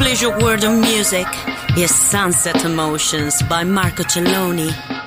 Pleasure world of music. Is Sunset Emotions by Marco Celloni.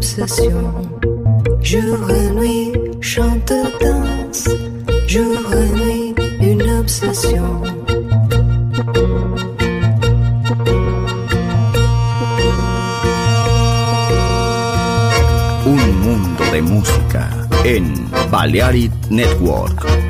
obsession. Jour et nuit, chante, danse. Jour et nuit, une obsession. Un mundo de música en Balearic Network.